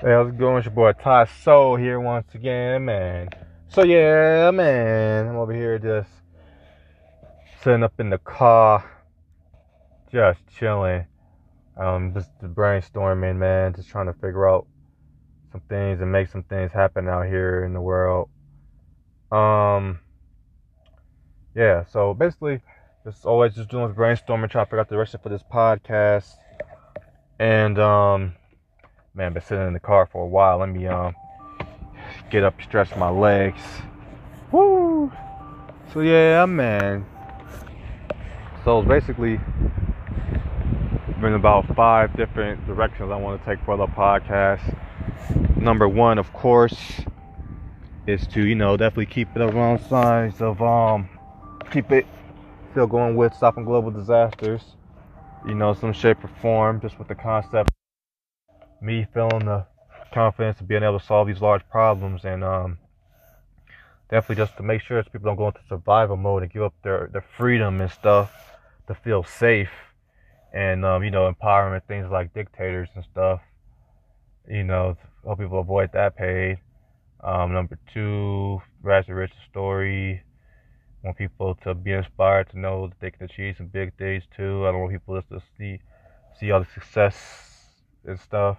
Hey, how's it going? It's your boy Ty Soul here once again, man. So yeah, man, I'm over here just sitting up in the car, just chilling. Um, just brainstorming, man, just trying to figure out some things and make some things happen out here in the world. Um, yeah. So basically, just always just doing brainstorming, trying to figure out the direction for this podcast, and um Man, been sitting in the car for a while. Let me um get up, stretch my legs. Woo! So yeah, man. So basically been about five different directions I want to take for the podcast. Number one, of course, is to you know definitely keep it around signs of um keep it still going with stopping global disasters. You know, some shape or form, just with the concept me feeling the confidence of being able to solve these large problems and um, definitely just to make sure that people don't go into survival mode and give up their, their freedom and stuff to feel safe and um, you know empowerment things like dictators and stuff. You know help people avoid that pain. Um, number two rags to riches story. Want people to be inspired to know that they can achieve some big things too. I don't want people just to see see all the success and stuff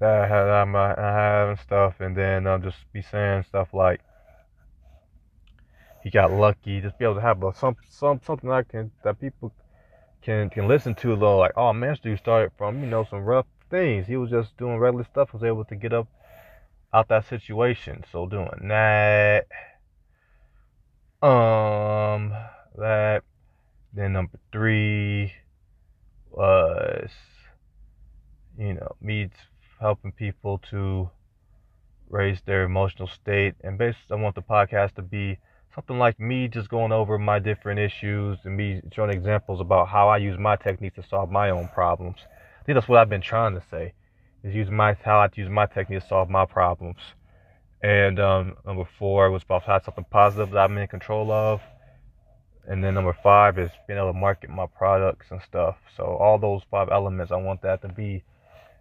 that I have, I have and stuff, and then I'll just be saying stuff like he got lucky. Just be able to have a, some some something I can that people can can listen to. Though, like, oh man, this dude started from you know some rough things. He was just doing regular stuff. Was able to get up out that situation. So doing that, um, that. Then number three was, you know, me helping people to raise their emotional state. And basically, I want the podcast to be something like me just going over my different issues and me showing examples about how I use my techniques to solve my own problems. I think that's what I've been trying to say is use my how I use my technique to solve my problems. And um, number four was about how something positive that I'm in control of. And then number five is being able to market my products and stuff. So all those five elements, I want that to be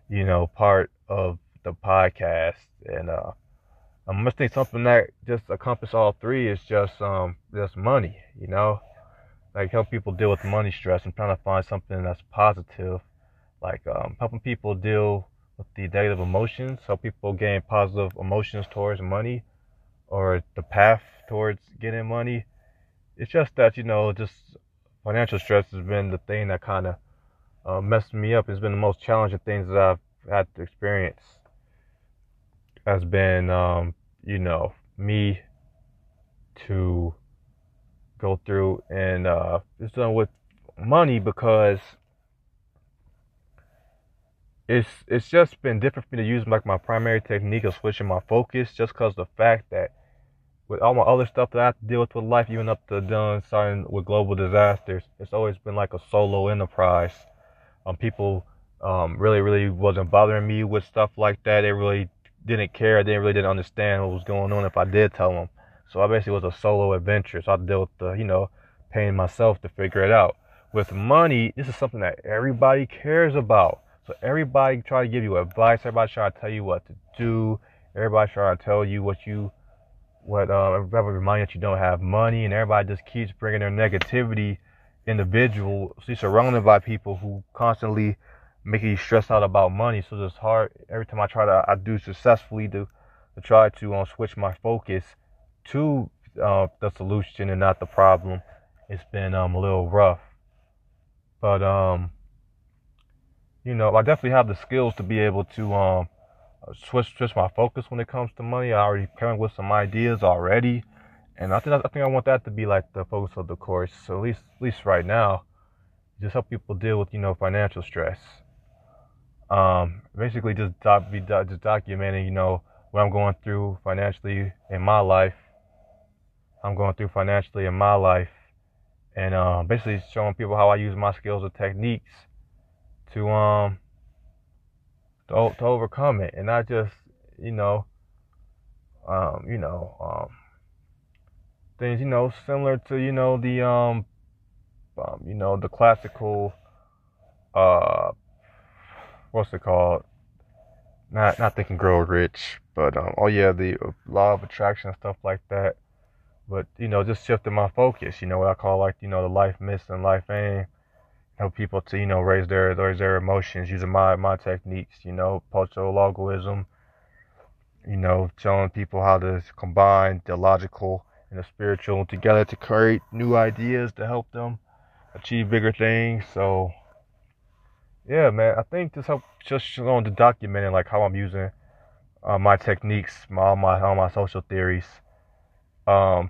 you know, part of the podcast. And uh, I must think something that just accomplish all three is just um just money, you know, like help people deal with money stress. I'm trying to find something that's positive, like um, helping people deal with the negative emotions, help people gain positive emotions towards money, or the path towards getting money. It's just that you know, just financial stress has been the thing that kind of uh, messed me up. It's been the most challenging things that I've had to experience. Has been, um, you know, me to go through and uh, it's done with money because it's it's just been different for me to use like my primary technique of switching my focus just because the fact that with all my other stuff that I have to deal with with life, even up to done starting with global disasters, it's always been like a solo enterprise um, people um, really, really wasn't bothering me with stuff like that. They really didn't care. They really didn't understand what was going on if I did tell them. So I basically was a solo adventure. So I dealt with the, you know, paying myself to figure it out. With money, this is something that everybody cares about. So everybody try to give you advice. Everybody try to tell you what to do. Everybody try to tell you what you, what, uh, everybody remind you that you don't have money. And everybody just keeps bringing their negativity individual, you're surrounded by people who constantly make you stress out about money. So it's hard every time I try to, I do successfully to, to try to um, switch my focus to uh, the solution and not the problem. It's been um, a little rough, but um, you know, I definitely have the skills to be able to um, switch switch my focus when it comes to money. I already pairing with some ideas already and I think I think I want that to be like the focus of the course. So at least at least right now, just help people deal with you know financial stress. Um, basically just doc, be just documenting you know what I'm going through financially in my life. I'm going through financially in my life, and uh, basically showing people how I use my skills and techniques to um to, to overcome it, and not just you know um you know um things, you know, similar to, you know, the, um, um you know, the classical, uh, what's it called? not not Think and Grow Rich, but um, oh yeah, the law of attraction and stuff like that. But you know, just shifting my focus. You know what I call like you know the life myths and life aim. Help people to you know raise their raise their emotions using my my techniques. You know, post-logoism. You know, telling people how to combine the logical and the spiritual together to create new ideas to help them achieve bigger things. So yeah, man, I think this help just on to documenting like how I'm using uh, my techniques, my my all my social theories. Um,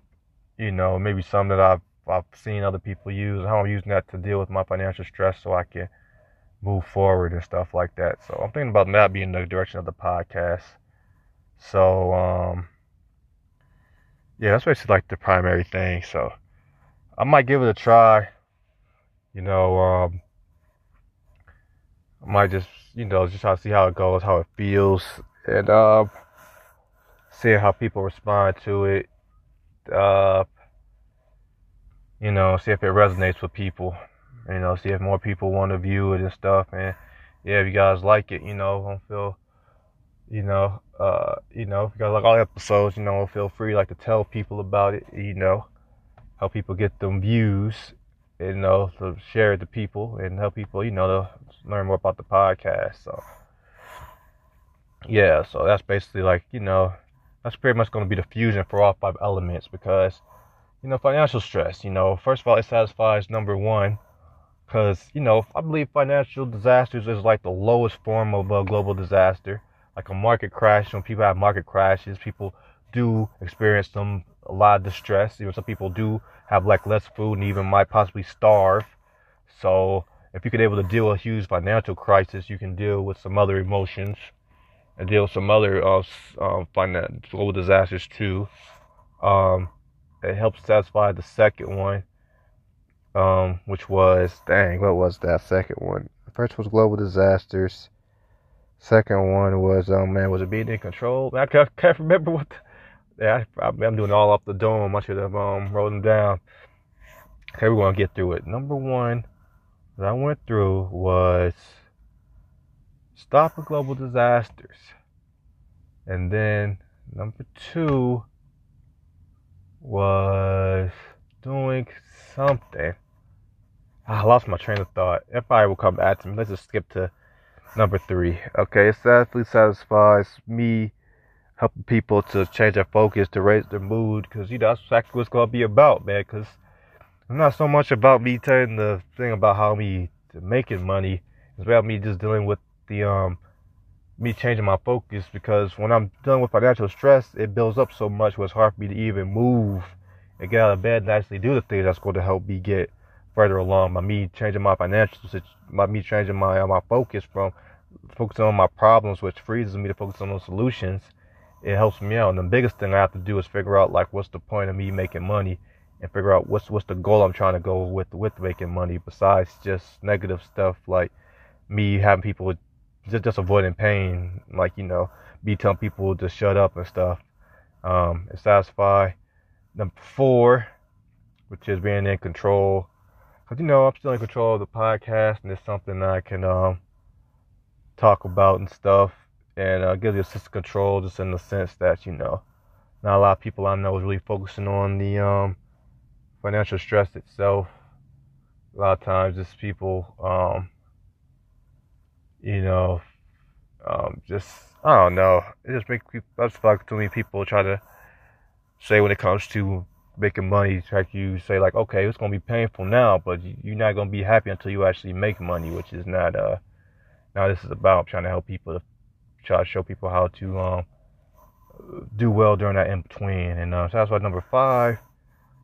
you know, maybe some that I've I've seen other people use, how I'm using that to deal with my financial stress, so I can move forward and stuff like that. So I'm thinking about that being the direction of the podcast. So um, yeah, that's basically like the primary thing. So I might give it a try. You know, um, I might just, you know, just try to see how it goes, how it feels, and uh, see how people respond to it. Uh, you know, see if it resonates with people. You know, see if more people want to view it and stuff. And yeah, if you guys like it, you know, don't feel, you know, uh, you know, if you like all episodes, you know, feel free like to tell people about it. You know, help people get them views you know, to share it to people and help people, you know, to learn more about the podcast. So, yeah, so that's basically like, you know, that's pretty much going to be the fusion for all five elements because, you know, financial stress, you know, first of all, it satisfies number one because, you know, I believe financial disasters is like the lowest form of a global disaster. Like a market crash, when people have market crashes, people do experience some a lot of distress. You know, some people do have like less food and even might possibly starve. So if you could able to deal with a huge financial crisis, you can deal with some other emotions and deal with some other uh, um, financial global disasters too. Um, it helps satisfy the second one, um, which was dang, what was that second one? First was global disasters. Second one was um man, was it being in control? I can't, can't remember what. The, yeah, I, am doing all up the dome. I should have um wrote them down. Okay, we're gonna get through it. Number one that I went through was stopping global disasters, and then number two was doing something. I lost my train of thought. If I will come back to me, let's just skip to number three. Okay, it sadly satisfies me helping people to change their focus, to raise their mood, because you know that's exactly what it's gonna be about, man. Because it's not so much about me telling the thing about how me making money. It's about me just dealing with the um me changing my focus. Because when I'm dealing with financial stress, it builds up so much, where it's hard for me to even move and get out of bed and actually do the things that's going to help me get further along. By me changing my financial, by me changing my uh, my focus from focusing on my problems, which freezes me to focus on those solutions it helps me out. And the biggest thing I have to do is figure out like what's the point of me making money and figure out what's what's the goal I'm trying to go with with making money besides just negative stuff like me having people just just avoiding pain, like you know, me telling people to shut up and stuff. Um, and satisfy. Number four, which is being in control. Cause you know I'm still in control of the podcast, and it's something I can um talk about and stuff and uh, gives you sense of control, just in the sense that you know, not a lot of people I know is really focusing on the um, financial stress itself. A lot of times, just people, um, you know, um, just I don't know. It just makes. That's like too many people try to say when it comes to making money, try you say like, okay, it's gonna be painful now, but you're not gonna be happy until you actually make money, which is not uh. Now this is about trying to help people to try to show people how to um, do well during that in between. And uh, so that's why number five,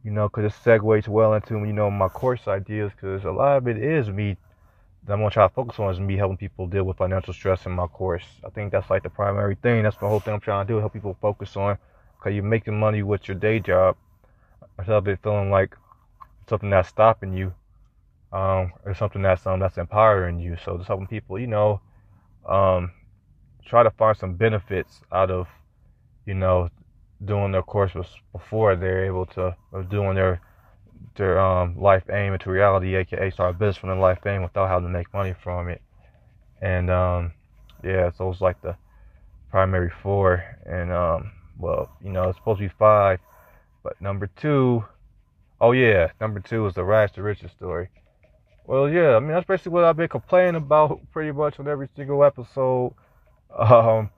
you know, because it segues well into you know my course ideas. Because a lot of it is me that I'm gonna try to focus on is me helping people deal with financial stress in my course. I think that's like the primary thing. That's the whole thing I'm trying to do. Help people focus on because you're making money with your day job of it feeling like something that's stopping you. Um, or something that's um that's empowering you. So just helping people, you know, um, try to find some benefits out of, you know, doing their course before they're able to, or doing their their um, life aim into reality, aka start a business from their life aim without having to make money from it. And um, yeah, so it's like the primary four, and um, well, you know, it's supposed to be five, but number two, oh yeah, number two is the rags to riches story. Well, yeah, I mean that's basically what I've been complaining about pretty much on every single episode. Um,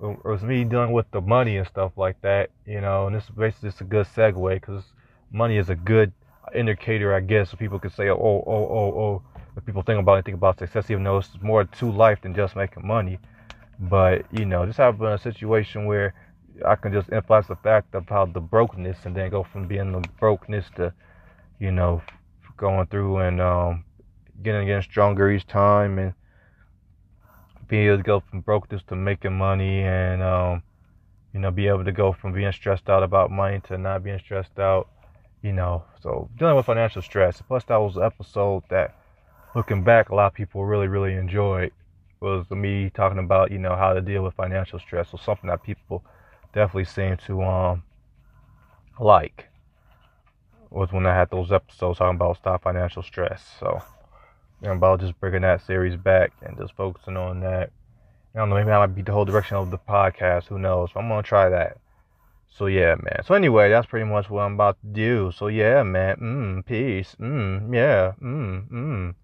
it was me dealing with the money and stuff like that, you know, and this is basically just a good segue because money is a good indicator, I guess, so people can say, oh, oh, oh, oh, if people think about anything about success, even though it's more to life than just making money. But, you know, just having a situation where I can just emphasize the fact of how the brokenness and then go from being the brokenness to, you know, going through and um, getting getting stronger each time and being able to go from brokenness to making money and um, you know be able to go from being stressed out about money to not being stressed out you know. So dealing with financial stress. Plus that was an episode that looking back a lot of people really really enjoyed was me talking about you know how to deal with financial stress. So something that people definitely seem to um like was when I had those episodes talking about stop financial stress so I'm about just bringing that series back and just focusing on that. I don't know, maybe that might be the whole direction of the podcast. Who knows? I'm gonna try that. So yeah, man. So anyway, that's pretty much what I'm about to do. So yeah, man. Mm, peace. Mm, yeah. Mm.